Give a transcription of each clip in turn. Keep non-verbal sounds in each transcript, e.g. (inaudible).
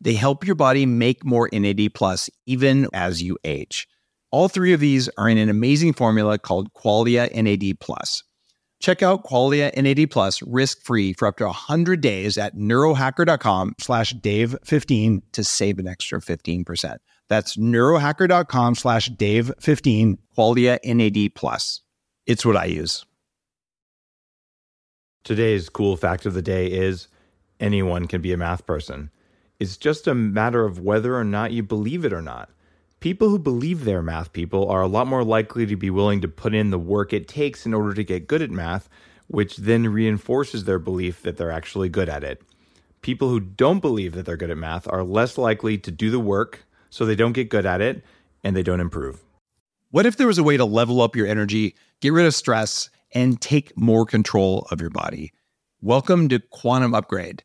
They help your body make more NAD plus even as you age. All three of these are in an amazing formula called Qualia NAD Plus. Check out Qualia NAD Plus risk-free for up to 100 days at neurohacker.com slash dave15 to save an extra 15%. That's neurohacker.com slash dave15, Qualia NAD Plus. It's what I use. Today's cool fact of the day is anyone can be a math person. It's just a matter of whether or not you believe it or not people who believe they're math people are a lot more likely to be willing to put in the work it takes in order to get good at math, which then reinforces their belief that they're actually good at it. People who don't believe that they're good at math are less likely to do the work, so they don't get good at it and they don't improve. What if there was a way to level up your energy, get rid of stress, and take more control of your body? Welcome to Quantum Upgrade.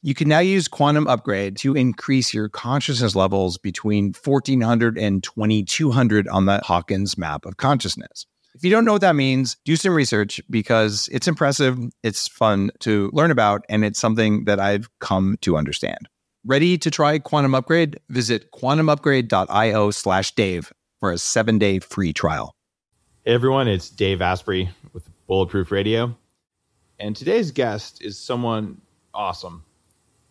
You can now use Quantum Upgrade to increase your consciousness levels between 1400 and 2200 on the Hawkins map of consciousness. If you don't know what that means, do some research because it's impressive, it's fun to learn about, and it's something that I've come to understand. Ready to try Quantum Upgrade? Visit quantumupgrade.io slash Dave for a seven day free trial. Hey everyone, it's Dave Asprey with Bulletproof Radio. And today's guest is someone awesome.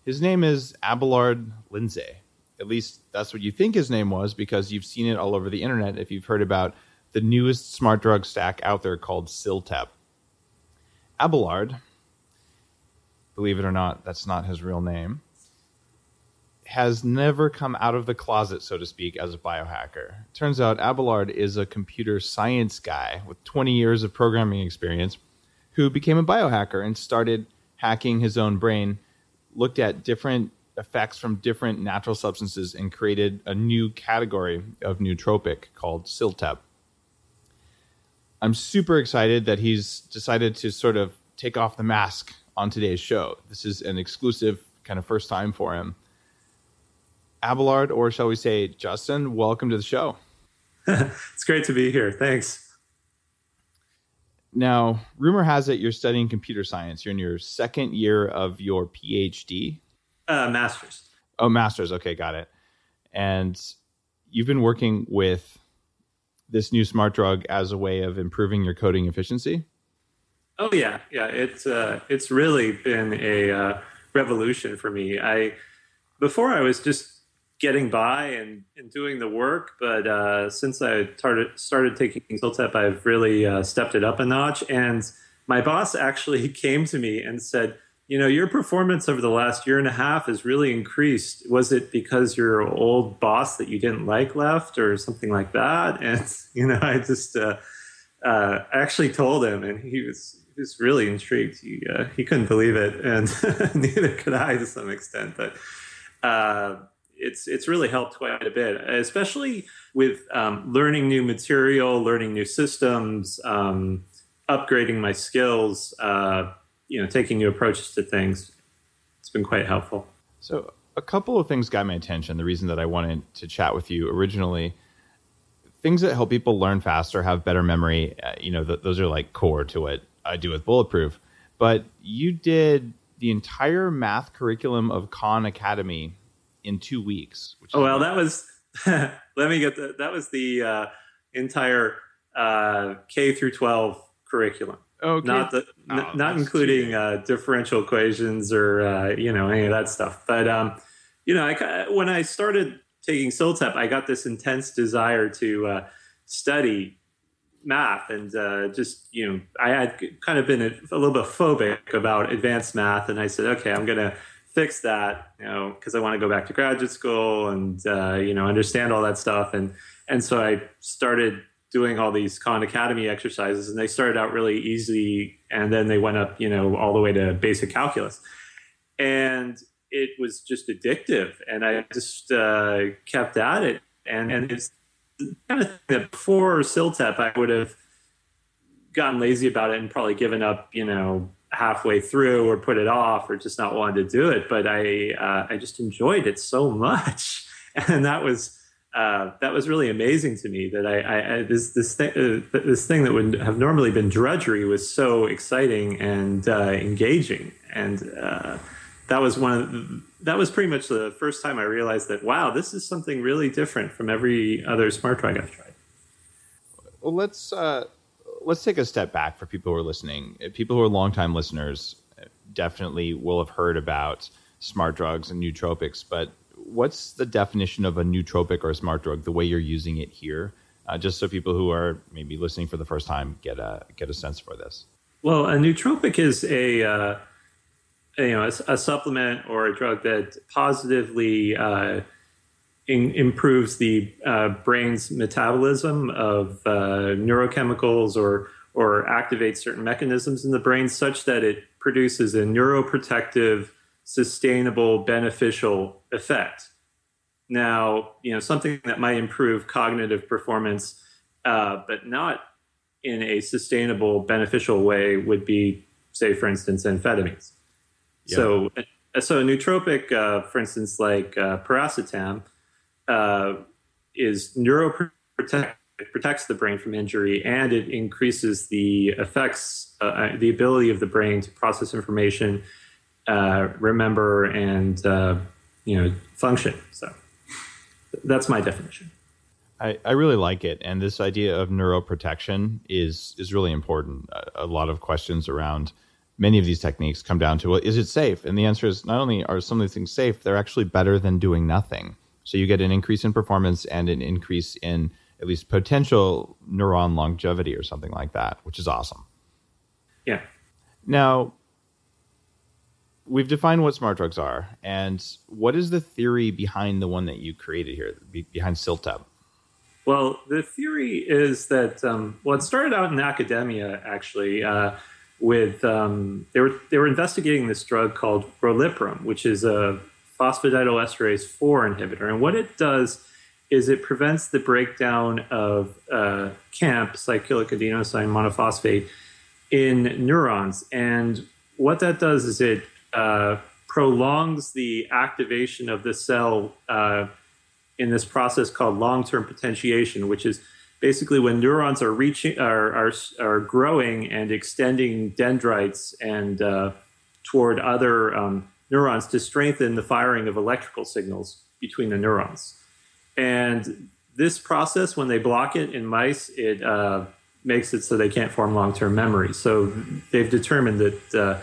His name is Abelard Lindsay. At least that's what you think his name was because you've seen it all over the internet if you've heard about the newest smart drug stack out there called CILTEP. Abelard, believe it or not, that's not his real name, has never come out of the closet, so to speak, as a biohacker. Turns out Abelard is a computer science guy with 20 years of programming experience who became a biohacker and started hacking his own brain, looked at different effects from different natural substances, and created a new category of nootropic called CILTEP. I'm super excited that he's decided to sort of take off the mask on today's show. This is an exclusive kind of first time for him. Abelard, or shall we say Justin, welcome to the show. (laughs) it's great to be here. Thanks. Now, rumor has it you're studying computer science. You're in your second year of your PhD. Uh, master's. Oh, master's. Okay, got it. And you've been working with this new smart drug as a way of improving your coding efficiency? Oh yeah, yeah. It's uh, it's really been a uh, revolution for me. I before I was just getting by and, and doing the work, but uh, since I started started taking CILTEP, I've really uh, stepped it up a notch. And my boss actually (laughs) came to me and said, you know, your performance over the last year and a half has really increased. Was it because your old boss that you didn't like left or something like that? (laughs) And, you know, I just, uh, uh, actually told him, and he was he was really intrigued. He uh, he couldn't believe it, and (laughs) neither could I to some extent. But uh, it's it's really helped quite a bit, especially with um, learning new material, learning new systems, um, upgrading my skills. Uh, you know, taking new approaches to things. It's been quite helpful. So a couple of things got my attention. The reason that I wanted to chat with you originally, things that help people learn faster, have better memory. Uh, you know, th- those are like core to what I do with Bulletproof. But you did the entire math curriculum of Khan Academy in two weeks. Which oh well, that was. (laughs) let me get the, that was the uh, entire uh, K through twelve curriculum. Okay. Not the, oh, n- not including uh, differential equations or uh, you know any of that stuff. But um, you know, I, when I started taking CILTEP, I got this intense desire to uh, study math and uh, just you know I had kind of been a, a, little bit phobic about advanced math, and I said, okay, I'm going to fix that, you know, because I want to go back to graduate school and uh, you know understand all that stuff, and and so I started doing all these Khan Academy exercises, and they started out really easy, and then they went up, you know, all the way to basic calculus, and it was just addictive, and I just uh, kept at it. And and it's kind of that before CILTEP, I would have gotten lazy about it and probably given up, you know, halfway through or put it off or just not wanted to do it. But I uh, I just enjoyed it so much, (laughs) and that was. Uh, that was really amazing to me that I, I, this this thing uh, this thing that would have normally been drudgery was so exciting and uh, engaging and uh, that was one of the, that was pretty much the first time I realized that wow, this is something really different from every other smart drug I've tried. Well, let's uh, let's take a step back for people who are listening. People who are longtime listeners definitely will have heard about smart drugs and nootropics, but what's the definition of a nootropic or a smart drug? The way you're using it here, uh, just so people who are maybe listening for the first time get a get a sense for this. Well, a nootropic is a uh, you know a, a, supplement or a drug that positively uh, in, improves the uh, brain's metabolism of uh, neurochemicals or or activates certain mechanisms in the brain such that it produces a neuroprotective sustainable beneficial effect. Now you know something that might improve cognitive performance uh, but not in a sustainable beneficial way would be say for instance amphetamines. So, uh, so a nootropic, uh, for instance, like uh, piracetam, uh, is neuroprotective. It protects the brain from injury, and it increases the effects, uh, uh, the ability of the brain to process information, remember, and you know function. So, that's my definition. I, I really like it, and this idea of neuroprotection is is really important. A, a lot of questions around many of these techniques come down to well, is it safe? And the answer is not only are some of these things safe, they're actually better than doing nothing. So you get an increase in performance and an increase in at least potential neuron longevity or something like that, which is awesome. Yeah. Now, we've defined what smart drugs are, and what is the theory behind the one that you created here, behind CILTEP? Well, the theory is that um, well, it started out in academia actually. Uh, with um, they were they were investigating this drug called rolipram, which is a phosphodiesterases four inhibitor, and what it does is it prevents the breakdown of uh, CAMP, cyclic adenosine monophosphate, in neurons, and what that does is it uh, prolongs the activation of the cell uh, in this process called long-term potentiation, which is basically when neurons are reaching are are, are growing and extending dendrites and uh, toward other um, neurons to strengthen the firing of electrical signals between the neurons. And this process when they block it in mice it uh, makes it so they can't form long-term memory. So they've determined that uh,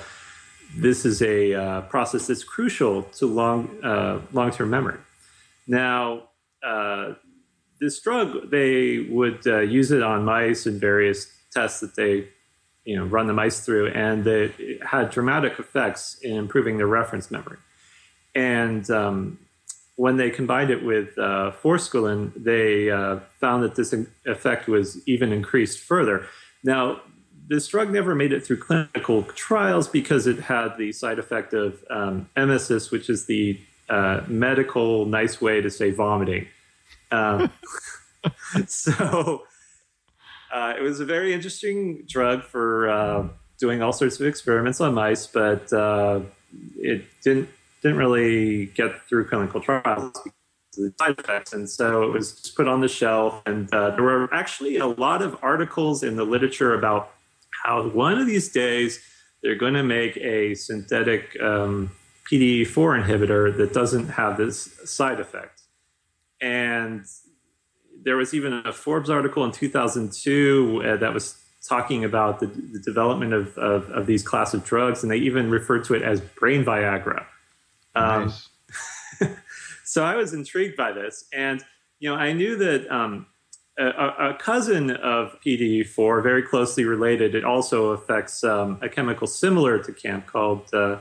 this is a uh, process that's crucial to long uh, long-term memory. Now uh, this drug, they would uh, use it on mice in various tests that they, you know, run the mice through, and it had dramatic effects in improving their reference memory. And um, when they combined it with uh, forskolin, they uh, found that this effect was even increased further. now, this drug never made it through clinical trials because it had the side effect of um, emesis, which is the uh, medical nice way to say vomiting. Um, (laughs) so uh, it was a very interesting drug for uh, doing all sorts of experiments on mice, but uh, it didn't didn't really get through clinical trials because of the side effects, and so it was just put on the shelf. And uh, there were actually a lot of articles in the literature about how one of these days they're going to make a synthetic um, PDE4 inhibitor that doesn't have this side effect. And there was even a Forbes article in 2002 uh, that was talking about the, the development of, of, of, these class of drugs, and they even referred to it as brain Viagra. Um, nice. (laughs) so I was intrigued by this, and you know I knew that um, a, a, cousin of PDE4, very closely related, it also affects um, a chemical similar to CAMP called uh,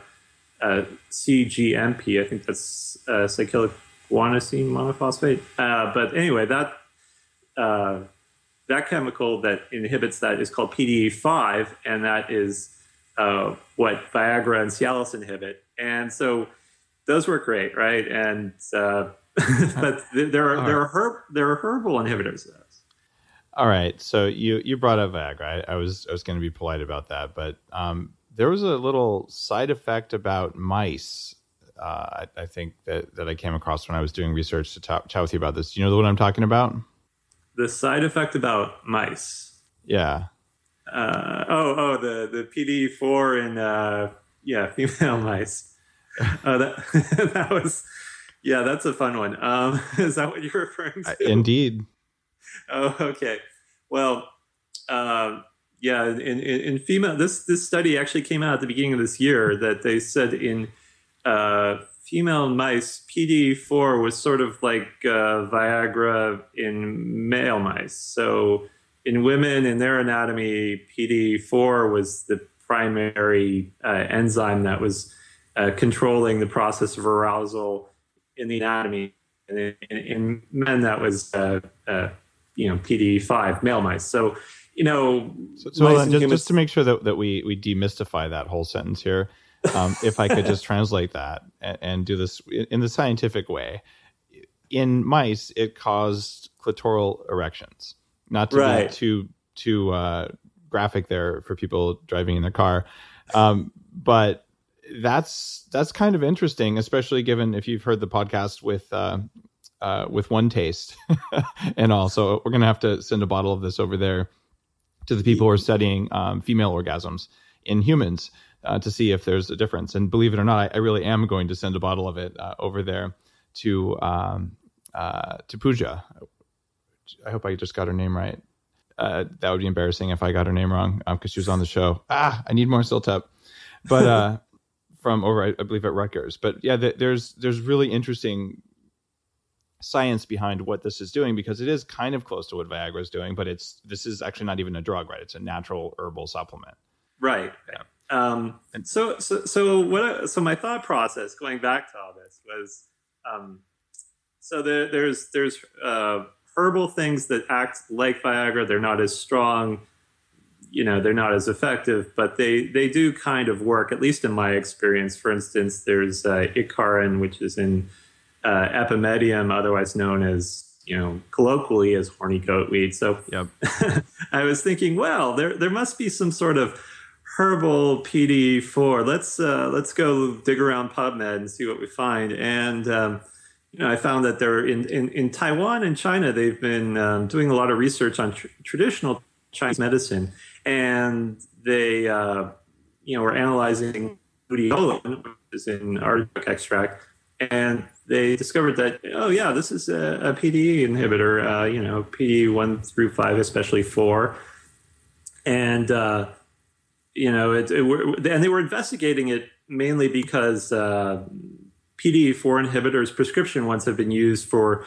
uh, CGMP. I think that's uh, cyclic guanosine monophosphate. Uh, but anyway, that uh, that chemical that inhibits that is called PDE5, and that is uh, what Viagra and Cialis inhibit. And so those work great, right? And uh, (laughs) but there are there are herb, there are herbal inhibitors. Of those. All right, so you you brought up Viagra. I, I was I was going to be polite about that, but um, there was a little side effect about mice. Uh, I, I, think that, that I came across when I was doing research to talk, chat with you about this. Do you know what I'm talking about? The side effect about mice. Yeah. Uh, oh, oh, the the PD four in uh, yeah (laughs) female mice. Uh, that (laughs) that was yeah, that's a fun one. Um, (laughs) is that what you're referring to? Indeed. Oh, okay. Well, uh, yeah, in, in, in, female, this this study actually came out at the beginning of this year that they said in uh, female mice, PD4 was sort of like uh, Viagra in male mice. So in women, in their anatomy, PD4 was the primary uh, enzyme that was uh, controlling the process of arousal in the anatomy. And in, in men, that was uh, uh, you know PD5 male mice. So you know, so, so just, just, to make sure that, that we we demystify that whole sentence here, um, (laughs) if I could just translate that and, and, do this in the scientific way. In mice, it caused clitoral erections. Not to right. be too too uh, graphic there for people driving in their car, um, but that's that's kind of interesting, especially given if you've heard the podcast with uh, uh, with OneTaste (laughs) and also we're gonna have to send a bottle of this over there to the people who are studying um, female orgasms in humans uh, to see if there's a difference. And believe it or not, I, I really am going to send a bottle of it uh, over there to um, uh, to Pooja. I hope I just got her name right. Uh, that would be embarrassing if I got her name wrong because um, she was on the show. Ah, I need more CILTEP. But uh, (laughs) from over, I, I, believe at Rutgers. But yeah, th- there's there's really interesting science behind what this is doing because it is kind of close to what Viagra is doing, but it's this is actually not even a drug, right? It's a natural herbal supplement. Right. Yeah. Um, and so, so, so what? So my thought process going back to all this was, um, so there, there's there's uh, herbal things that act like Viagra. They're not as strong, you know, they're not as effective, but they they do kind of work. At least in my experience. For instance, there's uh, Icariin, which is in uh, epimedium, otherwise known as you know colloquially as horny goatweed. So yep. (laughs) I was thinking, well, there there must be some sort of herbal PD4. Let's uh, let's go dig around PubMed and see what we find. And um, you know, I found that there in, in, in Taiwan and China, they've been um, doing a lot of research on tr- traditional Chinese medicine, and they uh, you know were analyzing luteolin, which is in artichoke extract, and they discovered that oh yeah this is a, a PDE inhibitor uh, you know PDE one through five especially four and uh, you know it, it, and they were investigating it mainly because uh, PDE4 inhibitors prescription ones have been used for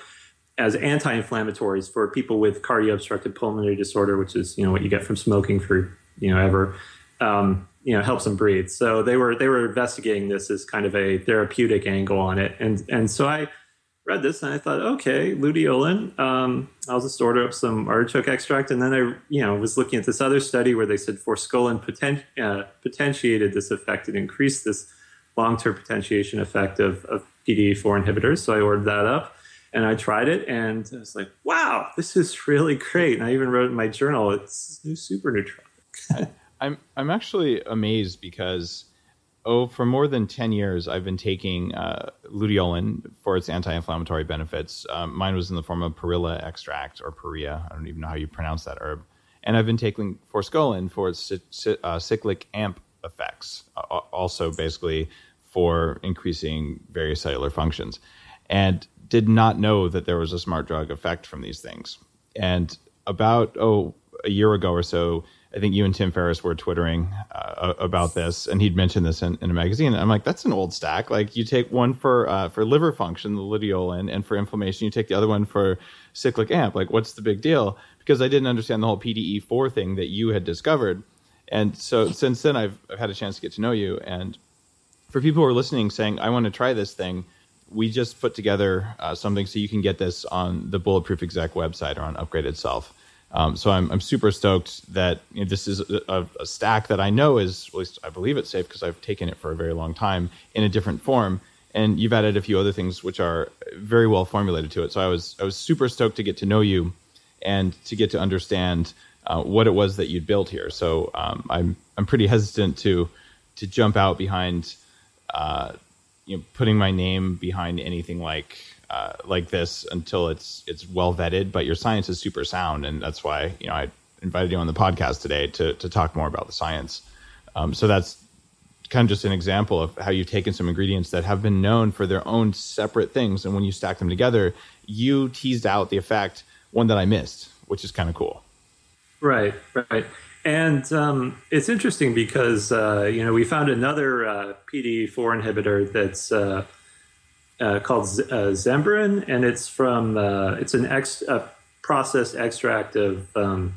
as anti-inflammatories for people with cardio-obstructive pulmonary disorder which is you know what you get from smoking for you know ever um, you know helps them breathe. So they were they were investigating this as kind of a therapeutic angle on it, and and so I read this and I thought, okay, luteolin. Um, I'll just order up some artichoke extract. And then I, you know, was looking at this other study where they said forskolin poten- uh, potentiated this effect and increased this long-term potentiation effect of, of PDE4 inhibitors. So I ordered that up and I tried it and I was like, wow, this is really great. And I even wrote in my journal, it's new super nootropic. (laughs) I'm I'm actually amazed because oh, for more than 10 years, I've been taking uh, luteolin for its anti inflammatory benefits. Um, mine was in the form of perilla extract or peria. I don't even know how you pronounce that herb. And I've been taking forskolin for its uh, cyclic AMP effects, uh, also basically for increasing various cellular functions. And did not know that there was a smart drug effect from these things. And about, oh, a year ago or so, I think you and Tim Ferriss were twittering uh, about this, and he'd mentioned this in, in, a magazine. I'm like, that's an old stack. Like, you take one for uh, for liver function, the luteolin, and for inflammation, you take the other one for cyclic amp. Like, what's the big deal? Because I didn't understand the whole PDE4 thing that you had discovered, and so since then, I've, I've had a chance to get to know you. And for people who are listening, saying, I want to try this thing, we just put together uh, something so you can get this on the Bulletproof Exec website or on Upgrade itself. Um, so I'm, I'm super stoked that you know, this is a, a, stack that I know is, at least I believe it's safe because I've taken it for a very long time in a different form. And you've added a few other things which are very well formulated to it. So I was I was super stoked to get to know you and to get to understand uh, what it was that you'd built here. So um, I'm I'm pretty hesitant to to jump out behind uh, you know putting my name behind anything like uh, like this until it's it's well vetted. But your science is super sound, and that's why you know I invited you on the podcast today to to talk more about the science. Um, so that's kind of just an example of how you've taken some ingredients that have been known for their own separate things, and when you stack them together, you teased out the effect one that I missed, which is kind of cool. Right, right. And um, it's interesting because uh, you know we found another uh, PDE4 inhibitor that's uh, called uh, Zembrin, and it's from uh, it's an ex, a processed extract of um,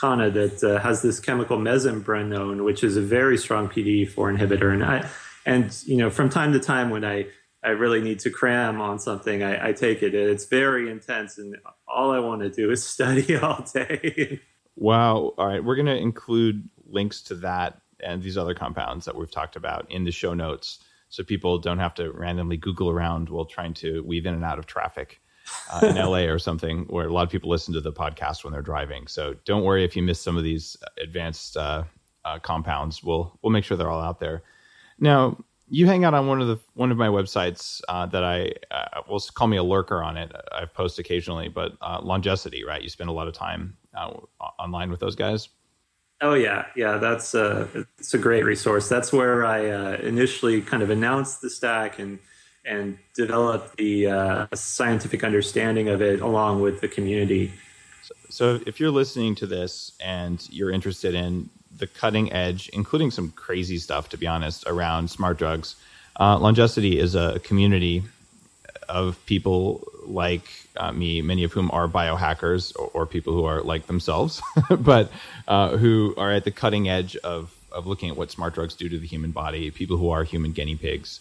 Kanna that uh, has this chemical mesembrenone, which is a very strong PDE4 inhibitor. And I and you know from time to time when I I really need to cram on something, I, I take it. It's very intense, and all I want to do is (laughs) study all day. wow! All right, we're going to include links to that and these other compounds that we've talked about in the show notes so people don't have to randomly Google around while trying to weave in and out of traffic uh, in (laughs) LA or something, where a lot of people listen to the podcast when they're driving. So don't worry if you miss some of these advanced uh, uh, compounds. We'll we'll make sure they're all out there. Now you hang out on one of the one of my websites uh, that I uh, will call me a lurker on it. I post occasionally, but uh, Longecity, right? You spend a lot of time online with those guys. Oh yeah, yeah. That's uh, it's a great resource. That's where I uh, initially kind of announced the stack and and developed the uh, scientific understanding of it along with the community. So, so, if you're listening to this and you're interested in the cutting edge, including some crazy stuff, to be honest, around smart drugs, uh, Longecity is a community of people like uh, me, many of whom are biohackers or, or people who are like themselves, (laughs) but uh, who are at the cutting edge of, of looking at what smart drugs do to the human body, people who are human guinea pigs.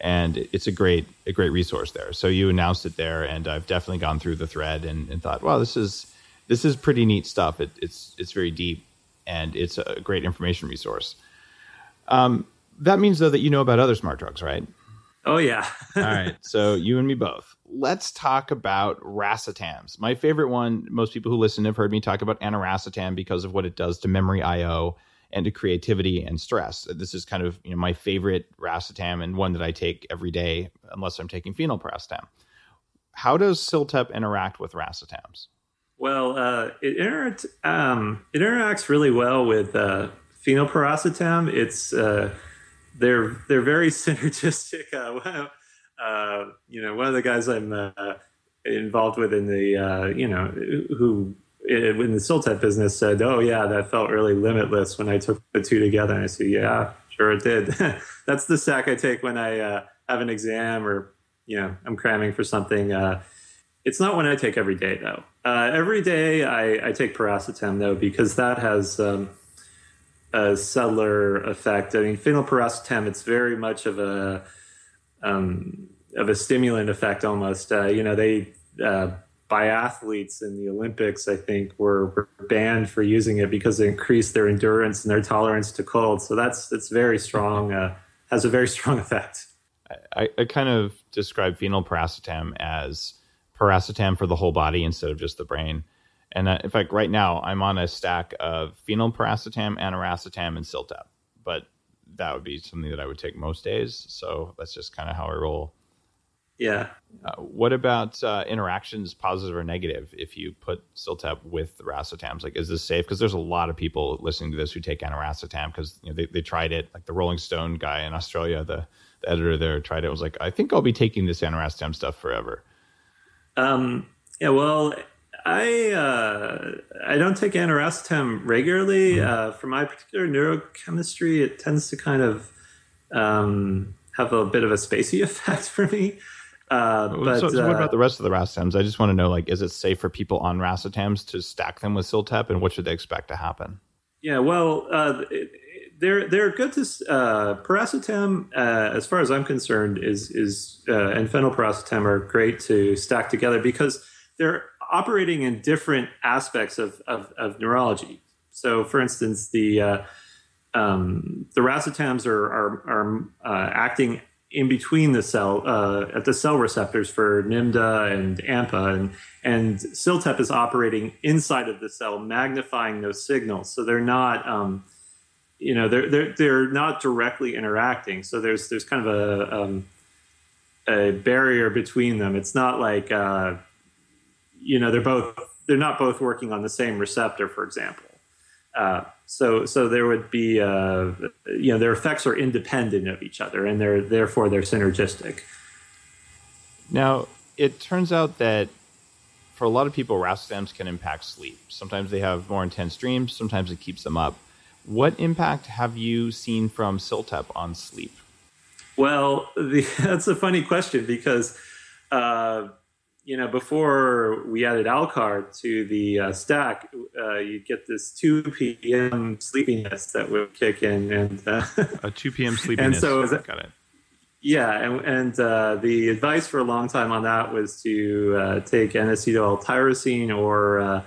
And it's a great, a great resource there. So you announced it there, and I've definitely gone through the thread and, and thought, wow, this is this is pretty neat stuff. It, it's it's very deep, and it's a great information resource. Um, that means though that you know about other smart drugs, right? Oh yeah. All right. (laughs) So you and me both. Let's talk about racetams. My favorite one. Most people who listen have heard me talk about aniracetam because of what it does to memory I/O and to creativity and stress. This is kind of you know my favorite racetam and one that I take every day unless I'm taking phenylpiracetam. How does CILTEP interact with racetams? Well, uh, it, inter- um, it interacts really well with uh, phenylpiracetam. It's uh, they're they're very (laughs) synergistic. Uh, (laughs) uh, you know, one of the guys I'm uh, involved with in the uh, you know who in the CILTEP business said, "Oh yeah, that felt really limitless when I took the two together." And I said, "Yeah, sure it did." (laughs) That's the sack I take when I uh, have an exam or you know I'm cramming for something. Uh, it's not one I take every day though. every day I, I, take piracetam though because that has um, a subtler effect. I mean, phenylpiracetam, it's very much of a, um, of a stimulant effect almost. Uh, you know, they uh, biathletes in the Olympics, I think, were, were, banned for using it because it increased their endurance and their tolerance to cold. So that's that's very strong. Uh, has a very strong (laughs) effect. I, I kind of describe phenylpiracetam as piracetam for the whole body instead of just the brain. And uh, in fact, right now I'm on a stack of phenylpiracetam, aniracetam, and Ciltep. But that would be something that I would take most days. So that's just kind of how I roll. Yeah. Uh, what about uh, interactions, positive or negative, if you put Ciltep with the racetams? Like, is this safe? Because there's a lot of people listening to this who take aniracetam because you know, they, they tried it. Like the Rolling Stone guy in Australia, the, the editor there tried it. Was like, I think I'll be taking this aniracetam stuff forever. Um, yeah, well, I uh, I don't take aniracetam regularly. Mm-hmm. Uh, for my particular neurochemistry, it tends to kind of um, have a bit of a spacey (laughs) effect for me. Uh, but, so, so what about uh, the rest of the racetams? I just want to know, like, is it safe for people on racetams to stack them with Ciltep, and what should they expect to happen? Yeah, well, uh, it, they're they're good to uh, piracetam. Uh, as far as I'm concerned, is is uh, and phenylpiracetam are great to stack together because they're operating in different aspects of of, of neurology. So, for instance, the uh, um, the racetams are are, are uh, acting in between the cell uh, at the cell receptors for NMDA and AMPA, and and Ciltep is operating inside of the cell, magnifying those signals. So they're not, um, you know, they're they're they're not directly interacting. So there's there's kind of a um, a barrier between them. It's not like uh, you know they're both they're not both working on the same receptor, for example. Uh, so so there would be uh, you know their effects are independent of each other, and they're therefore they're synergistic. Now it turns out that for a lot of people, racetams can impact sleep. Sometimes they have more intense dreams. Sometimes it keeps them up. What impact have you seen from Ciltep on sleep? Well, the, (laughs) that's a funny question because uh, you know, before we added Alcar to the uh, stack, uh, you get this 2 p.m. sleepiness that would kick in, and uh, (laughs) a 2 p.m. sleepiness. and so, that, got it. Yeah, and, and uh, the advice for a long time on that was to uh, take N-acetyl tyrosine or uh,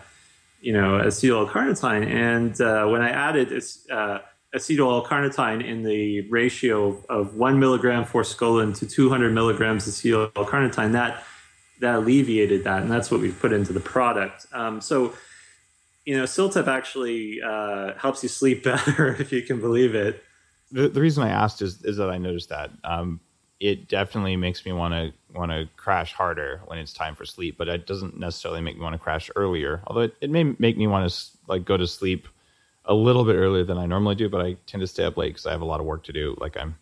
you know acetyl carnitine. And when I added acetyl carnitine in the ratio of one milligram forskolin to 200 milligrams acetyl carnitine, that that alleviated that, and that's what we've put into the product. Um, so, you know, Ciltep actually uh, helps you sleep (laughs) better if you can believe it. The, the reason I asked is is that I noticed that um, it definitely makes me want to want to crash harder when it's time for sleep, but it doesn't necessarily make me want to crash earlier. Although it, it may make me want to like go to sleep a little bit earlier than I normally do, but I tend to stay up late because I have a lot of work to do. Like I'm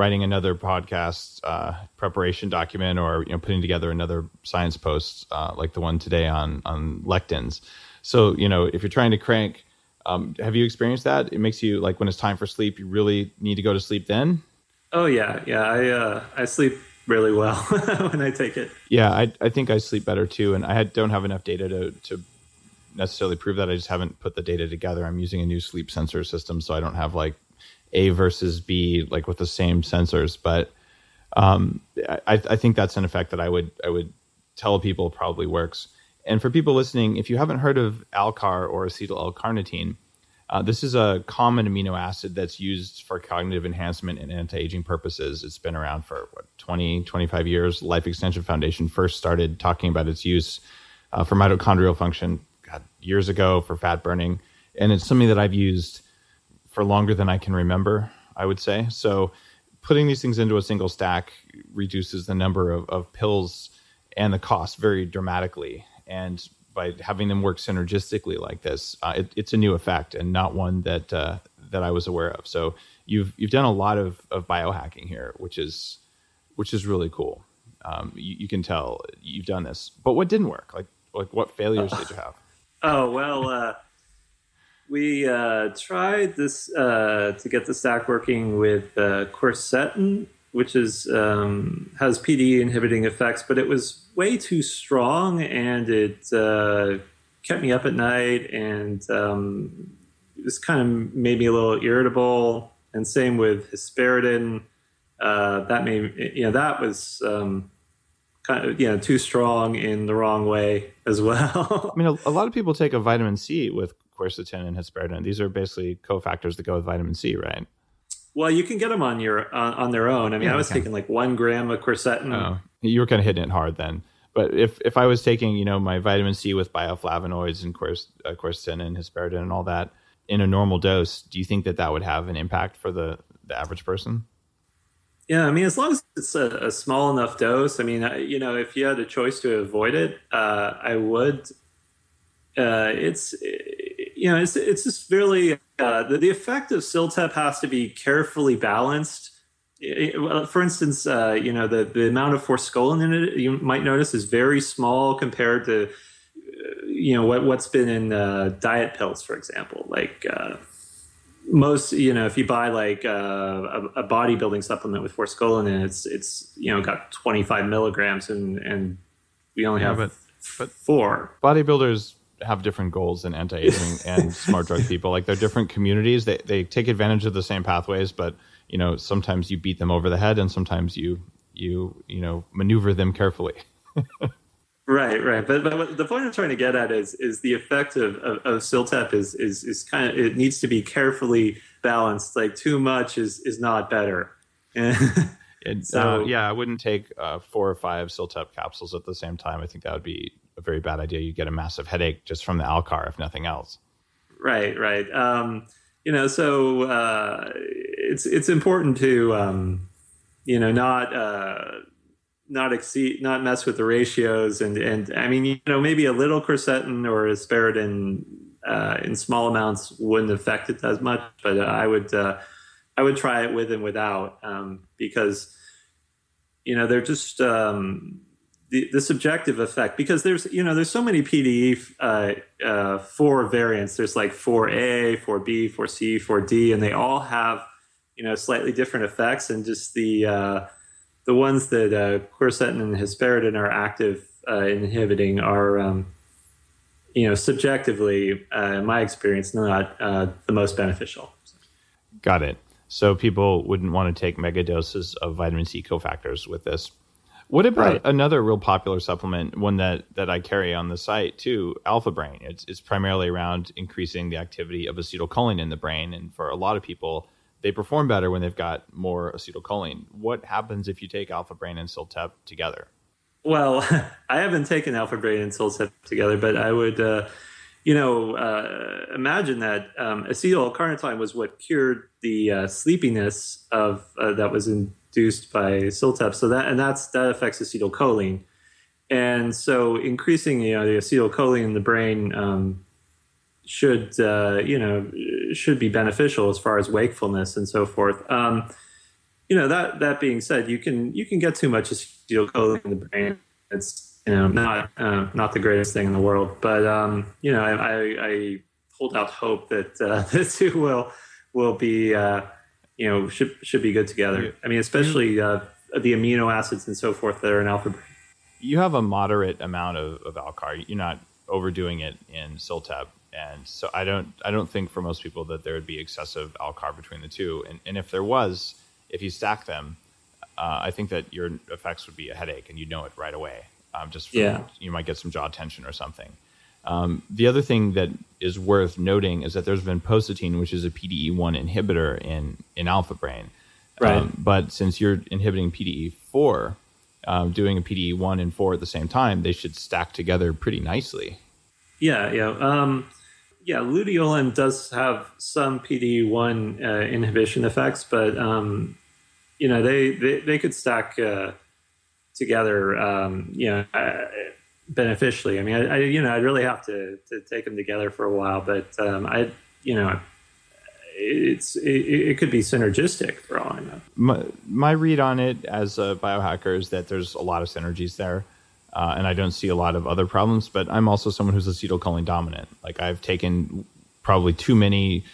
writing another podcast uh, preparation document or you know putting together another science post uh, like the one today on on lectins. So you know if you're trying to crank, um, have you experienced that? It makes you like when it's time for sleep, you really need to go to sleep then. Oh yeah, yeah. I uh, I sleep really well (laughs) when I take it. Yeah, I I think I sleep better too, and I had, don't have enough data to to necessarily prove that. I just haven't put the data together. I'm using a new sleep sensor system, so I don't have like a versus B, like with the same sensors. But um, I, I think that's an effect that I would I would tell people probably works. And for people listening, if you haven't heard of Alcar or acetyl L-carnitine, uh, this is a common amino acid that's used for cognitive enhancement and anti-aging purposes. It's been around for what, 20, 25 years. Life Extension Foundation first started talking about its use uh, for mitochondrial function God, years ago for fat burning. And it's something that I've used for longer than I can remember, I would say. So putting these things into a single stack reduces the number of, of pills and the cost very dramatically. And by having them work synergistically like this, uh, it, it's a new effect and not one that uh, that I was aware of. So you've you've done a lot of, of biohacking here, which is which is really cool. Um, you, you, can tell you've done this, but what didn't work? Like like what failures did you have? (laughs) Oh well, uh, we uh, tried this uh, to get the stack working with uh, quercetin, which is um, has PD inhibiting effects, but it was way too strong, and it uh, kept me up at night, and um, it kind of made me a little irritable. And same with hesperidin. uh, that made you know that was um, kind of you know too strong in the wrong way as well. I mean, a, a, lot of people take a vitamin C with quercetin and hesperidin. These are basically cofactors that go with vitamin C, right? Well, you can get them on your on, on their own. I mean, yeah, I was taking like one gram of quercetin. Oh, you were kind of hitting it hard then. But if if I was taking you know my vitamin C with bioflavonoids and querc- uh, quercetin and hesperidin and all that in a normal dose, do you think that that would have an impact for the the average person? Yeah, I mean, as long as it's a, a small enough dose. I mean, you know, if you had a choice to avoid it, uh, I would. Uh, it's you know, it's it's just really uh, the, the effect of CILTEP has to be carefully balanced. For instance, uh, you know, the, the amount of forskolin in it, you might notice, is very small compared to, uh, you know, what, what's been in uh, diet pills, for example. Like most, you know, if you buy like uh, a, a, bodybuilding supplement with forskolin in it, it's, it's, you know, got 25 milligrams and, and we only yeah, have but, but four. Bodybuilders have different goals than anti-aging (laughs) and smart drug people. Like they're different communities. They they take advantage of the same pathways, but you know sometimes you beat them over the head, and sometimes you you you know maneuver them carefully. (laughs) right, right. But but the point I'm trying to get at is is the effect of of, of CILTEP is is is kind of it needs to be carefully balanced. Like too much is is not better. (laughs) It, so uh, yeah, I wouldn't take uh, four or five CILTEP capsules at the same time. I think that would be a very bad idea. You'd get a massive headache just from the Alcar, if nothing else. Right, right. Um, you know, so uh, it's it's important to um, you know not uh, not exceed, not mess with the ratios, and and I mean, you know, maybe a little quercetin or hesperidin uh, in small amounts wouldn't affect it as much, but I would uh, I would try it with and without um, because you know they're just um, the, the subjective effect because there's you know there's so many PDE uh, uh, four variants. There's like four A, four B, four C, four D, and they all have you know slightly different effects. And just the uh, the ones that uh, quercetin and hesperidin are active uh, inhibiting are um, you know subjectively, uh, in my experience, not uh, the most beneficial. Got it. So people wouldn't want to take mega doses of vitamin C cofactors with this. What about right. another real popular supplement, one that, that I carry on the site too, Alpha Brain? It's, it's primarily around increasing the activity of acetylcholine in the brain. And for a lot of people, they perform better when they've got more acetylcholine. What happens if you take Alpha Brain and CILTEP together? Well, (laughs) I haven't taken Alpha Brain and CILTEP together, but I would, uh, you know, uh, imagine that um, acetylcarnitine was what cured the uh, sleepiness of uh, that was induced by CILTEP. So that and that's that affects acetylcholine, and so increasing you know the acetylcholine in the brain um, should uh, you know should be beneficial as far as wakefulness and so forth. Um, you know that that being said, you can you can get too much acetylcholine in the brain. It's you know not uh, not the greatest thing in the world, but um, you know I, I, I, hold out hope that uh, (laughs) the two will will be uh, you know should should be good together. I mean, especially uh, the amino acids and so forth that are in alpha. You have a moderate amount of, of Alcar. You're not overdoing it in CILTEP, and so I don't I don't think for most people that there would be excessive Alcar between the two. And and if there was, if you stack them, uh, I think that your effects would be a headache, and you'd know it right away. Um, just from, yeah, you might get some jaw tension or something. Um, the other thing that is worth noting is that there's vinpocetine, which is a PDE1 inhibitor in, in alpha brain. Right. Um, but since you're inhibiting PDE4, um, doing a PDE1 and 4 at the same time, they should stack together pretty nicely. Yeah, yeah. Um, yeah, luteolin does have some PD one uh, inhibition effects, but, um, you know, they, they, they could stack uh, together, um, you know, uh, beneficially. I mean, I, I, you know, I'd really have to to take them together for a while, but um, I, you know, it's it, it, could be synergistic for all I know. My, my read on it as a biohacker is that there's a lot of synergies there. Uh, and I don't see a lot of other problems, but I'm also someone who's acetylcholine dominant. Like I've taken probably too many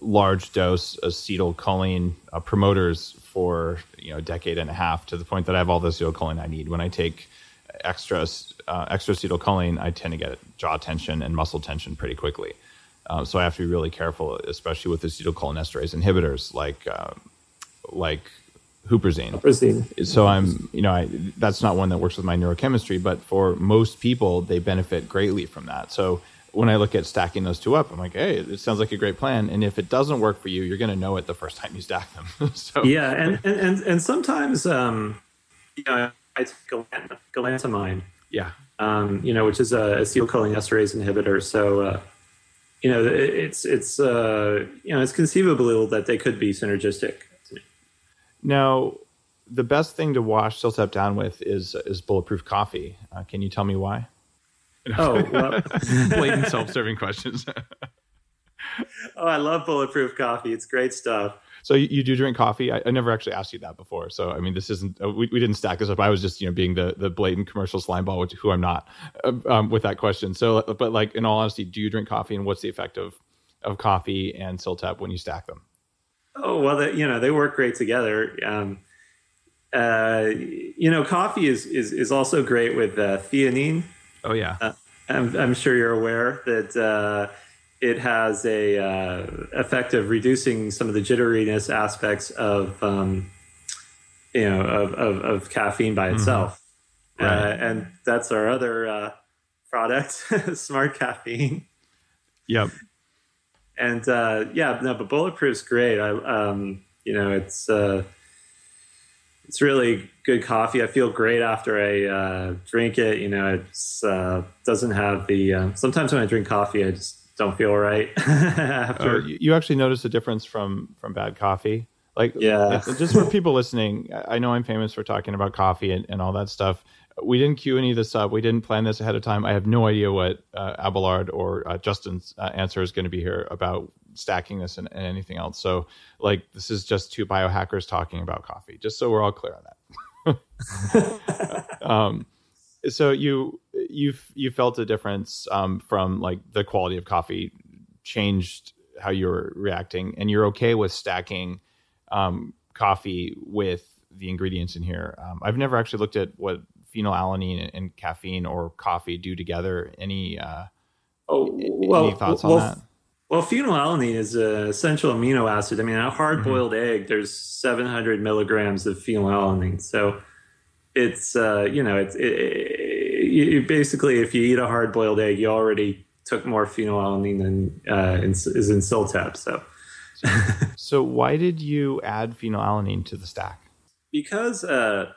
large dose acetylcholine uh, promoters for you know a decade and a half to the point that I have all the acetylcholine I need. When I take extra uh, extra acetylcholine, I tend to get jaw tension and muscle tension pretty quickly. Uh, so I have to be really careful, especially with acetylcholinesterase inhibitors like uh, like huperzine. Huperzine. So I'm, you know, I, that's not one that works with my neurochemistry, but for most people, they benefit greatly from that. So when I look at stacking those two up, I'm like, hey, it sounds like a great plan. And if it doesn't work for you, you're going to know it the first time you stack them. (laughs) so yeah, and and and, and sometimes, um, you know, I take galantamine. Yeah. Um, you know, which is a acetylcholinesterase inhibitor. So, uh, you know, it's it's uh, you know, it's conceivable that they could be synergistic. Now, the best thing to wash CILTEP down with is is bulletproof coffee. Uh, can you tell me why? Oh, well. (laughs) blatant self-serving questions. (laughs) oh, I love bulletproof coffee. It's great stuff. So you, you do drink coffee? I, I, never actually asked you that before. So I mean, this isn't uh, we, we didn't stack this up. I was just you know being the the blatant commercial slimeball, which who I'm not, uh, um, with that question. So, but like in all honesty, do you drink coffee, and what's the effect of of coffee and CILTEP when you stack them? Oh well, the, you know they work great together. Um, uh, you know, coffee is is is also great with uh, theanine. Oh yeah, uh, I'm, I'm sure you're aware that uh, it has a uh, effect of reducing some of the jitteriness aspects of um, you know of, of, of caffeine by mm-hmm. itself, mm-hmm. right. and that's our other product, (laughs) smart caffeine. Yep and uh, yeah, no, but bulletproof's great. I, um, you know, it's uh, it's really good coffee. I feel great after I uh, drink it. You know, it's uh, doesn't have the. Uh, sometimes when I drink coffee, I just don't feel right. (laughs) after. Oh, you actually notice a difference from from bad coffee. Like, yeah, just for people listening, I know I'm famous for talking about coffee and, and all that stuff we didn't queue any of this up. We didn't plan this ahead of time. I have no idea what uh, Abelard or uh, Justin's uh, answer is going to be here about stacking this and, and, anything else. So, like, this is just two biohackers talking about coffee, just so we're all clear on that. (laughs) um, so you you you felt a difference um, from like the quality of coffee changed how you're reacting, and you're okay with stacking um, coffee with the ingredients in here. Um, I've never actually looked at what phenylalanine and, caffeine or coffee do together? Any uh, oh, well, any thoughts well, on that? Well, phenylalanine is an essential amino acid. I mean, a hard-boiled mm-hmm. egg, there's 700 milligrams of phenylalanine. So it's uh, you know it's it, it, you, basically if you eat a hard-boiled egg, you already took more phenylalanine than uh, is in CILTEP. So. so why did you add phenylalanine to the stack? Because uh,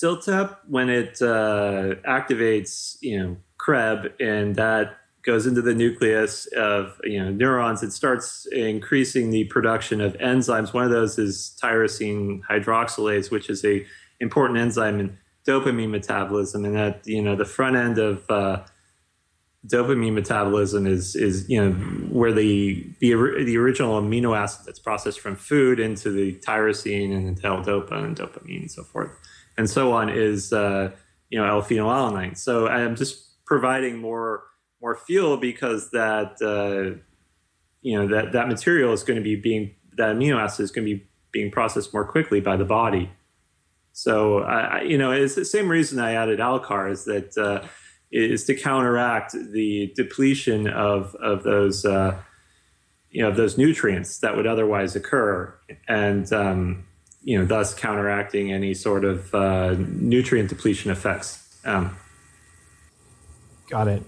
CILTEP, when it uh, activates, you know, CREB, and that goes into the nucleus of you know neurons, it starts increasing the production of enzymes. One of those is tyrosine hydroxylase, which is a important enzyme in dopamine metabolism, and that you know the front end of uh, dopamine metabolism is is you know where the the the original amino acid that's processed from food into the tyrosine and into L-dopa and dopamine and so forth and so on is uh, you know L-phenylalanine. So I'm just providing more more fuel because that uh, you know that that material is going to be being that amino acid is going to be being processed more quickly by the body. So I, you know it's the same reason I added Alcar is that uh, is to counteract the depletion of of those uh, you know those nutrients that would otherwise occur and um, you know, thus counteracting any sort of uh, nutrient depletion effects. Um, Got it.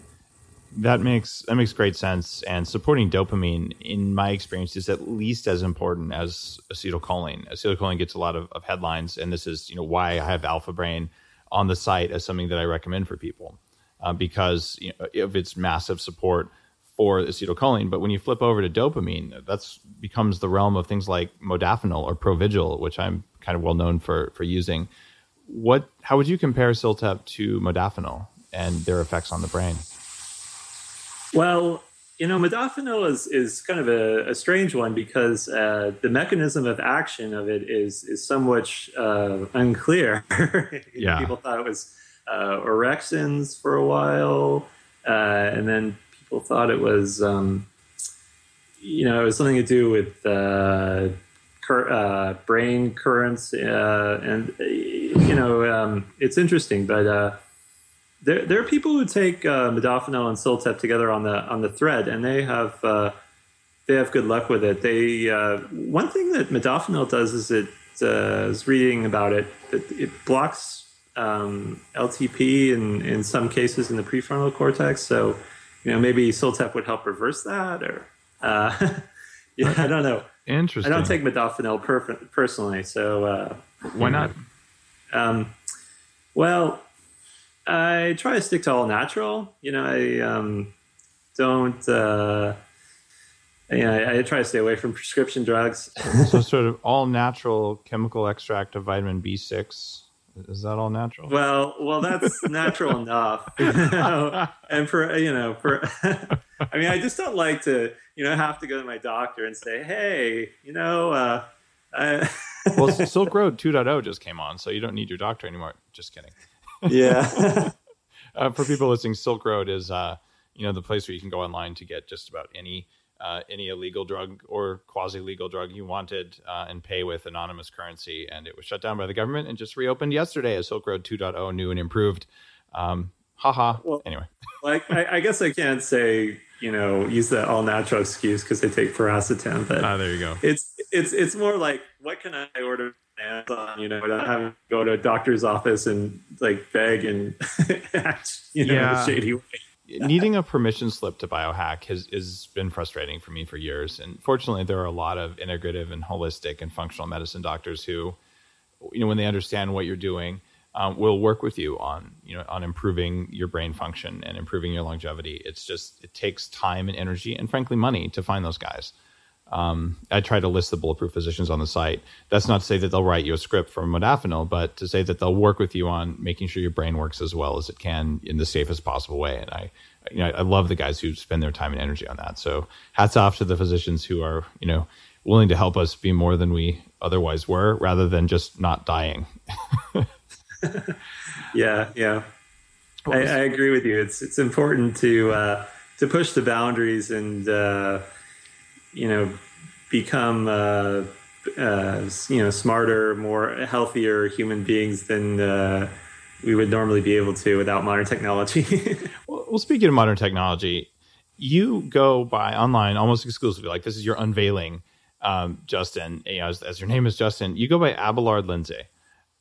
That makes that makes great sense. And supporting dopamine, in my experience, is at least as important as acetylcholine. Acetylcholine gets a lot of, of headlines, and this is you know why I have Alpha Brain on the site as something that I recommend for people uh, because you know, of its massive support for acetylcholine. But when you flip over to dopamine, that's becomes the realm of things like modafinil or Provigil, which I'm kind of well known for for using. What? How would you compare CILTEP to modafinil and their effects on the brain? Well, you know, modafinil is is kind of a, a strange one because uh, the mechanism of action of it is is somewhat uh, unclear. (laughs) yeah, people thought it was uh, orexins for a while, uh, and then people thought it was, um, you know, it was something to do with uh, cur- uh, brain currents, uh, and you know, um, it's interesting. But uh, there, there are people who take uh, modafinil and CILTEP together on the on the thread, and they have uh, they have good luck with it. They one thing that modafinil does is it uh, was reading about it. It blocks um, LTP in in some cases in the prefrontal cortex. So, you know, maybe Ciltep would help reverse that, or uh, (laughs) yeah, I don't know. Interesting. I don't take modafinil per- personally, so uh, why not? Um, well, I try to stick to all natural. You know, I um, don't. Uh, yeah, I, I try to stay away from prescription drugs. so, sort of all natural chemical extract of vitamin B6. Is that all natural? Well, well, that's (laughs) natural enough. You (laughs) know? (laughs) And for you know, for I mean, I just don't like to you know have to go to my doctor and say, hey, you know, uh, I, well, Silk Road 2.0 just came on, so you don't need your doctor anymore. Just kidding. Yeah. uh, for people listening, Silk Road is uh, you know the place where you can go online to get just about any uh, any illegal drug or quasi legal drug you wanted uh, and pay with anonymous currency. And it was shut down by the government and just reopened yesterday as Silk Road 2.0, new and improved. Um, haha. Well, anyway, like I, I, guess I can't say you know use that all natural excuse because they take piracetam, but ah, there you go. It's it's it's more like what can I order Amazon? You know, without having to go to a doctor's office and like beg and (laughs) act, you know, yeah. shady way needing a permission slip to biohack has, has been frustrating for me for years. And fortunately, there are a lot of integrative and holistic and functional medicine doctors who, you know, when they understand what you're doing, um, will work with you on, you know, on improving your brain function and improving your longevity. It's just it takes time and energy and frankly money to find those guys. Um, I try to list the bulletproof physicians on the site. That's not to say that they'll write you a script for modafinil, but to say that they'll work with you on making sure your brain works as well as it can in the safest possible way. And I, you know, I love the guys who spend their time and energy on that. So hats off to the physicians who are, you know, willing to help us be more than we otherwise were, rather than just not dying. (laughs) yeah, yeah, I, I, agree with you. It's it's important to uh, to push the boundaries and. Uh, you know, become uh, uh, you know smarter, more healthier human beings than uh, we would normally be able to without modern technology. (laughs) well, speaking of modern technology, you go by online almost exclusively. Like this is your unveiling, um, Justin. You know, as, as, your name is Justin, you go by Abelard Lindsay.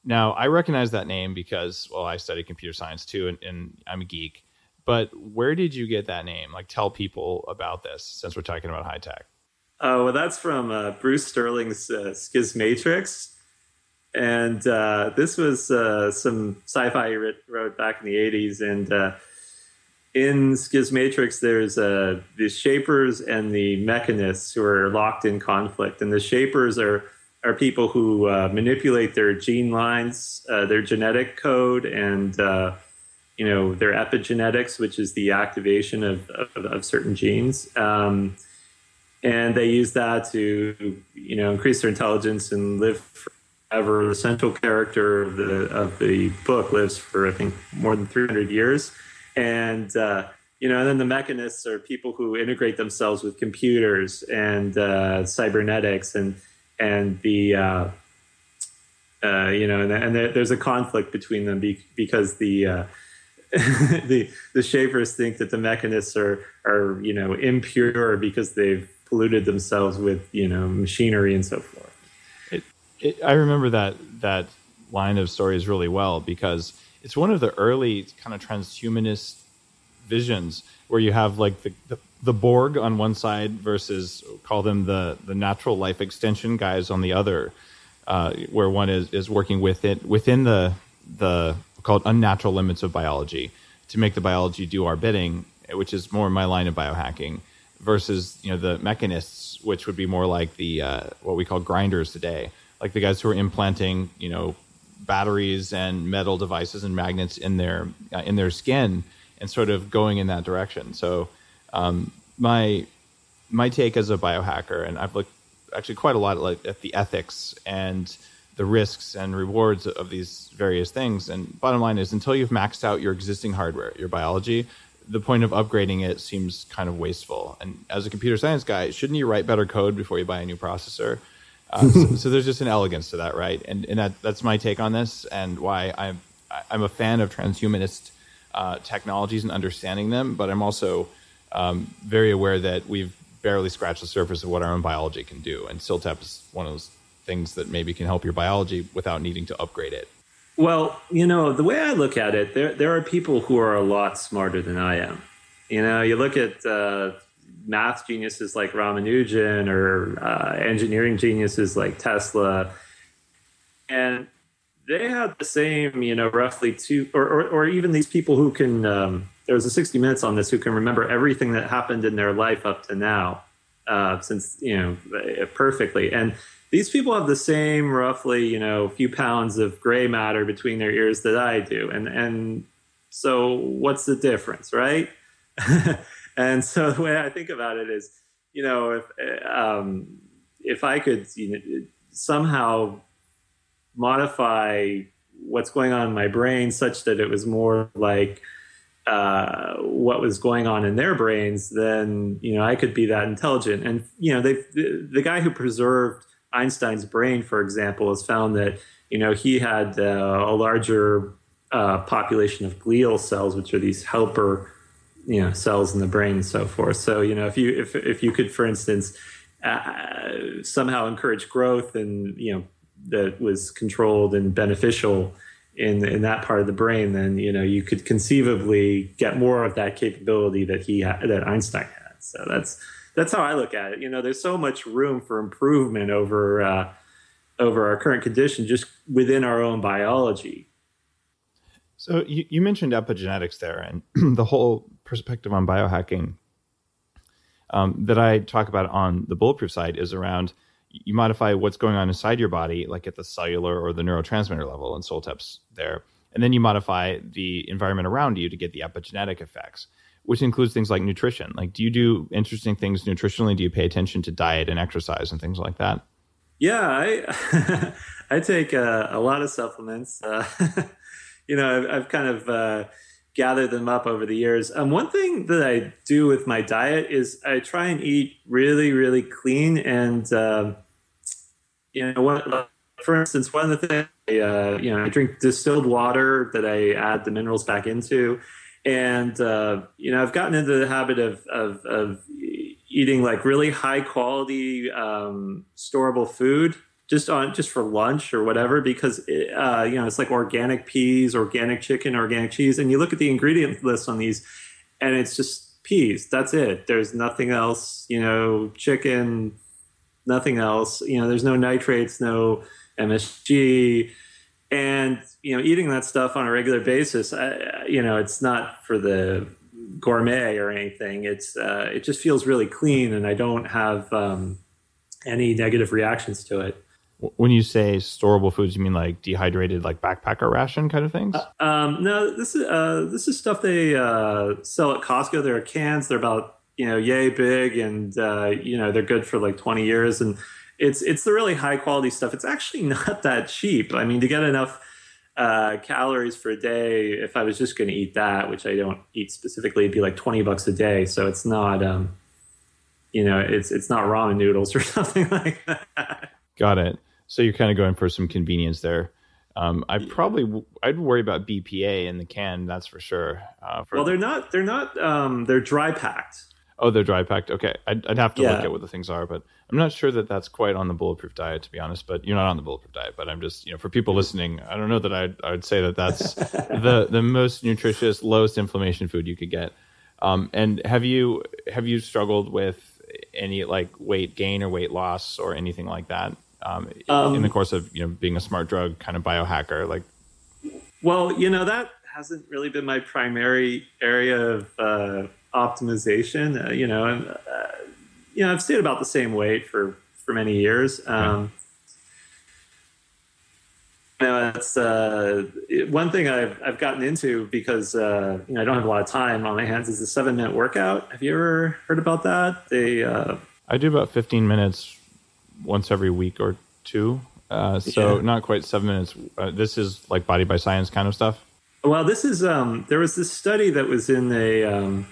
Now, I recognize that name because well, I studied computer science too, and, and I'm a geek. But where did you get that name? Like, tell people about this since we're talking about high tech. Oh, well, that's from uh, Bruce Sterling's uh, Schismatrix. And uh, this was uh, some sci fi he wrote back in the 80s. And uh, in Schismatrix, there's uh, the Shapers and the Mechanists who are locked in conflict. And the Shapers are, are people who manipulate their gene lines, their genetic code, and you know their epigenetics, which is the activation of, of, of certain genes. Um, and they use that to you know increase their intelligence and live forever. The central character of the of the book lives for I think more than 300 years, and uh, you know, and then the mechanists are people who integrate themselves with computers and uh, cybernetics and and the uh, uh, you know, and, and there's a conflict between them be, because the uh, (laughs) the the shapers think that the mechanists are are you know impure because they've polluted themselves with you know machinery and so forth. It, it, I remember that that line of stories really well because it's one of the early kind of transhumanist visions where you have like the, the, the Borg on one side versus call them the the natural life extension guys on the other, uh, where one is is working with it within the the called unnatural limits of biology to make the biology do our bidding, which is more my line of biohacking versus you know the mechanists, which would be more like the uh, what we call grinders today, like the guys who are implanting you know batteries and metal devices and magnets in their uh, in their skin and sort of going in that direction. So um, my my take as a biohacker, and I've looked actually quite a lot like, at the ethics and the risks and rewards of these various things. And bottom line is, until you've maxed out your existing hardware, your biology, the point of upgrading it seems kind of wasteful. And as a computer science guy, shouldn't you write better code before you buy a new processor? Uh, so, (laughs) so, there's just an elegance to that, right? And and that that's my take on this, and why I'm I'm a fan of transhumanist uh, technologies and understanding them, but I'm also um, very aware that we've barely scratched the surface of what our own biology can do, and Ciltep is one of those things that maybe can help your biology without needing to upgrade it? Well, you know, the way I look at it, there there are people who are a lot smarter than I am. You know, you look at uh, math geniuses like Ramanujan or uh, engineering geniuses like Tesla, and they have the same, you know, roughly two, or or, or even these people who can. Um, there was a 60 Minutes on this who can remember everything that happened in their life up to now, uh, since you know perfectly and these people have the same roughly you know few pounds of gray matter between their ears that i do and and so what's the difference right (laughs) and so the way i think about it is you know if um, if i could you know, somehow modify what's going on in my brain such that it was more like uh, what was going on in their brains, then you know I could be that intelligent. And you know, they the, the guy who preserved Einstein's brain, for example, has found that you know he had uh, a larger uh, population of glial cells, which are these helper you know cells in the brain and so forth. So you know if you if if you could, for instance, uh, somehow encourage growth and you know that was controlled and beneficial in in that part of the brain, then you know you could conceivably get more of that capability that he had, that Einstein had. So that's that's how I look at it. You know, there's so much room for improvement over uh, over our current condition just within our own biology. So you, you mentioned epigenetics there, and (clears throat) the whole perspective on biohacking um, that I talk about on the bulletproof side is around you modify what's going on inside your body, like at the cellular or the neurotransmitter level, and CILTEP's there. And then you modify the environment around you to get the epigenetic effects, which includes things like nutrition. Like, do you do interesting things nutritionally? Do you pay attention to diet and exercise and things like that? Yeah, I (laughs) I take uh, a lot of supplements. Uh, (laughs) you know, I've, I've kind of uh, gathered them up over the years. Um, one thing that I do with my diet is I try and eat really, really clean and um, you know, what, for instance, one of the things, uh, you know, I drink distilled water that I add the minerals back into. And, uh, you know, I've gotten into the habit of, of, of eating like really high quality, um, storable food just on just for lunch or whatever because it, uh, you know it's like organic peas organic chicken organic cheese. And you look at the ingredient list on these and it's just peas. That's it. There's nothing else you know chicken nothing else. You know, there's no nitrates, no MSG, and you know, eating that stuff on a regular basis, I, you know, it's not for the gourmet or anything. It's uh, it just feels really clean, and I don't have um, any negative reactions to it. When you say storable foods, you mean like dehydrated, like backpacker ration kind of things? Uh, um, no, this is uh, this is stuff they uh, sell at Costco. There are cans. They're about you know yay big and uh, you know they're good for like 20 years and it's it's the really high quality stuff it's actually (laughs) not that cheap i mean to get enough uh, calories for a day if i was just going to eat that which i don't eat specifically it'd be like 20 bucks a day so it's not um, you know it's it's not ramen noodles (laughs) or something like that got it so you're kind of going for some convenience there um, I probably I'd worry about BPA in the can. That's for sure. Uh, for well, they're not. They're not. Um, they're dry packed. Oh, they're dry packed. Okay, I'd, I'd have to yeah. look at what the things are, but I'm not sure that that's quite on the bulletproof diet, to be honest. But you're not on the bulletproof diet. But I'm just, you know, for people listening, I don't know that I'd I'd say that that's the the most nutritious, lowest inflammation food you could get. Um, and have you have you struggled with any like weight gain or weight loss or anything like that um, um, in the course of you know being a smart drug kind of biohacker? Like, well, you know that hasn't really been my primary area of. Uh, optimization. Uh, you know, and uh, you know, I've stayed about the same weight for for many years. Um, you know, that's uh, one thing I've I've gotten into because uh, you know I don't have a lot of time on my hands. Is a seven minute workout. Have you ever heard about that? They uh, I do about fifteen minutes once every week or two. Uh, so yeah. not quite seven minutes. Uh, this is like body by science kind of stuff. Well, this is um, there was this study that was in a um,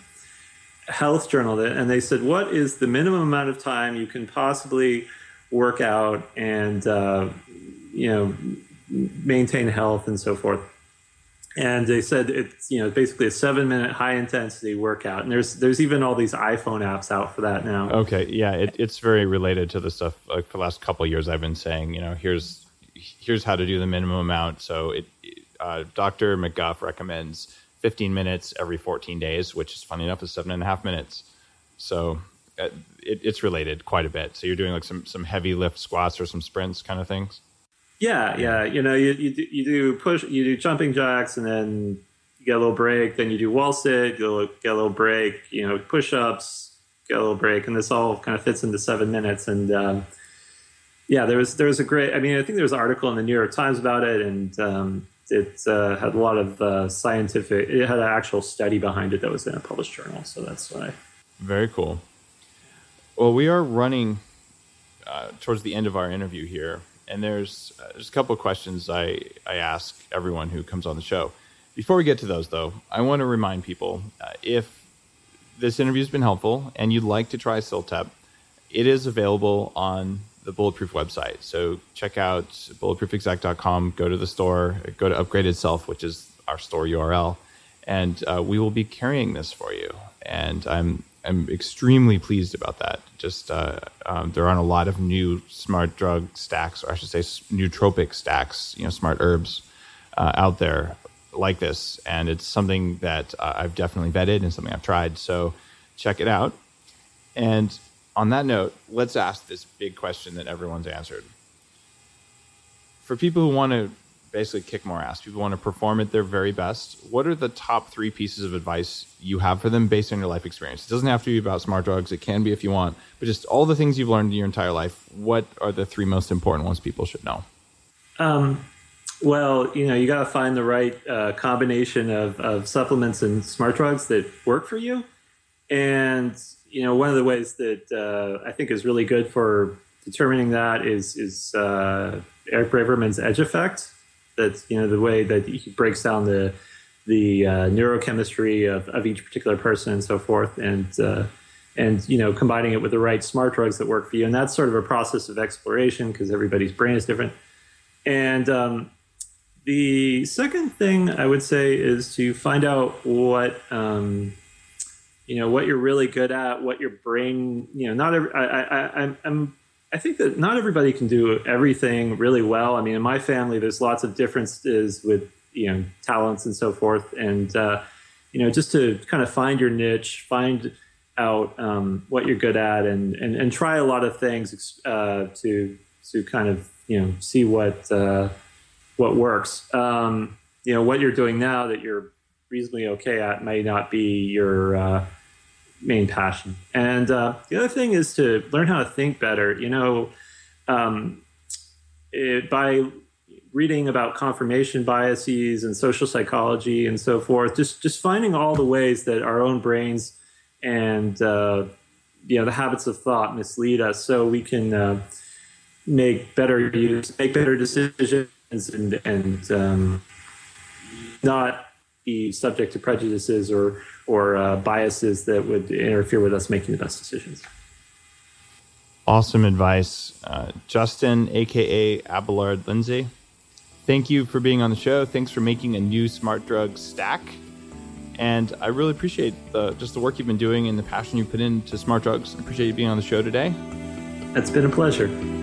health journal and they said what is the minimum amount of time you can possibly work out and uh, you know maintain health and so forth? And they said it's you know basically a seven minute high intensity workout. And there's there's even all these iphone apps out for that now. Okay yeah it, it's very related to the stuff like the last couple years i've been saying you know here's here's how to do the minimum amount. So it uh, dr mcguff recommends 15 minutes every 14 days which is funny enough is seven and a half minutes so uh, it, it's related quite a bit so you're doing like some some heavy lift squats or some sprints kind of things yeah, yeah. You know, you you do, you do push, you do jumping jacks, and then you get a little break. Then you do wall sit, get a little, get a little break. You know, push ups, get a little break, and this all kind of fits into seven minutes. And um, yeah, there was there was a great. I mean, I think there was an article in the New York Times about it, and um, it uh, had a lot of uh, scientific. It had an actual study behind it that was in a published journal. So that's why. Very cool. Well, we are running uh, towards the end of our interview here and there's uh, there's a couple of questions I I ask everyone who comes on the show. Before we get to those, though, I want to remind people uh, if this interview has been helpful and you'd like to try CILTEP, it is available on the Bulletproof website. So check out bulletproofexec.com, go to the store, go to Upgraded Self, which is our store URL, and uh, we will be carrying this for you. And I'm I'm extremely pleased about that. Just uh, um, there aren't a lot of new smart drug stacks, or I should say, nootropic stacks, you know, smart herbs uh, out there like this, and it's something that uh, I've definitely vetted and something I've tried. So check it out. And on that note, let's ask this big question that everyone's answered. For people who want to basically kick more ass. People want to perform at their very best. What are the top three pieces of advice you have for them based on your life experience? It doesn't have to be about smart drugs. It can be if you want, but just all the things you've learned in your entire life. What are the three most important ones people should know? Um, well, you know, you got to find the right uh, combination of, of supplements and smart drugs that work for you. And you know, one of the ways that uh, I think is really good for determining that is is uh, Eric Braverman's edge effect. That's you know the way that he breaks down the the uh, neurochemistry of, of each particular person and so forth. And uh, and you know combining it with the right smart drugs that work for you. And that's sort of a process of exploration because everybody's brain is different. And um, the second thing i would say is to find out what um, you know what you're really good at what your brain you know not every, I, I, I, I'm I think that not everybody can do everything really well. I mean, in my family, there's lots of differences with you know talents and so forth, and uh, you know just to kind of find your niche, find out um, what you're good at, and, and and try a lot of things uh, to to kind of you know see what uh, what works. Um, you know what you're doing now that you're reasonably okay at may not be your uh, main passion. And uh, the other thing is to learn how to think better. You know, um, it, by reading about confirmation biases and social psychology and so forth, just just finding all the ways that our own brains and uh, you know the habits of thought mislead us, so we can uh, make better use, make better decisions, and and um, not be subject to prejudices or or uh, biases that would interfere with us making the best decisions. Awesome advice, uh, Justin, aka Abelard Lindsay. Thank you for being on the show. Thanks for making a new smart drug stack, and I really appreciate the just the work you've been doing and the passion you put into smart drugs. I appreciate you being on the show today. It's been a pleasure.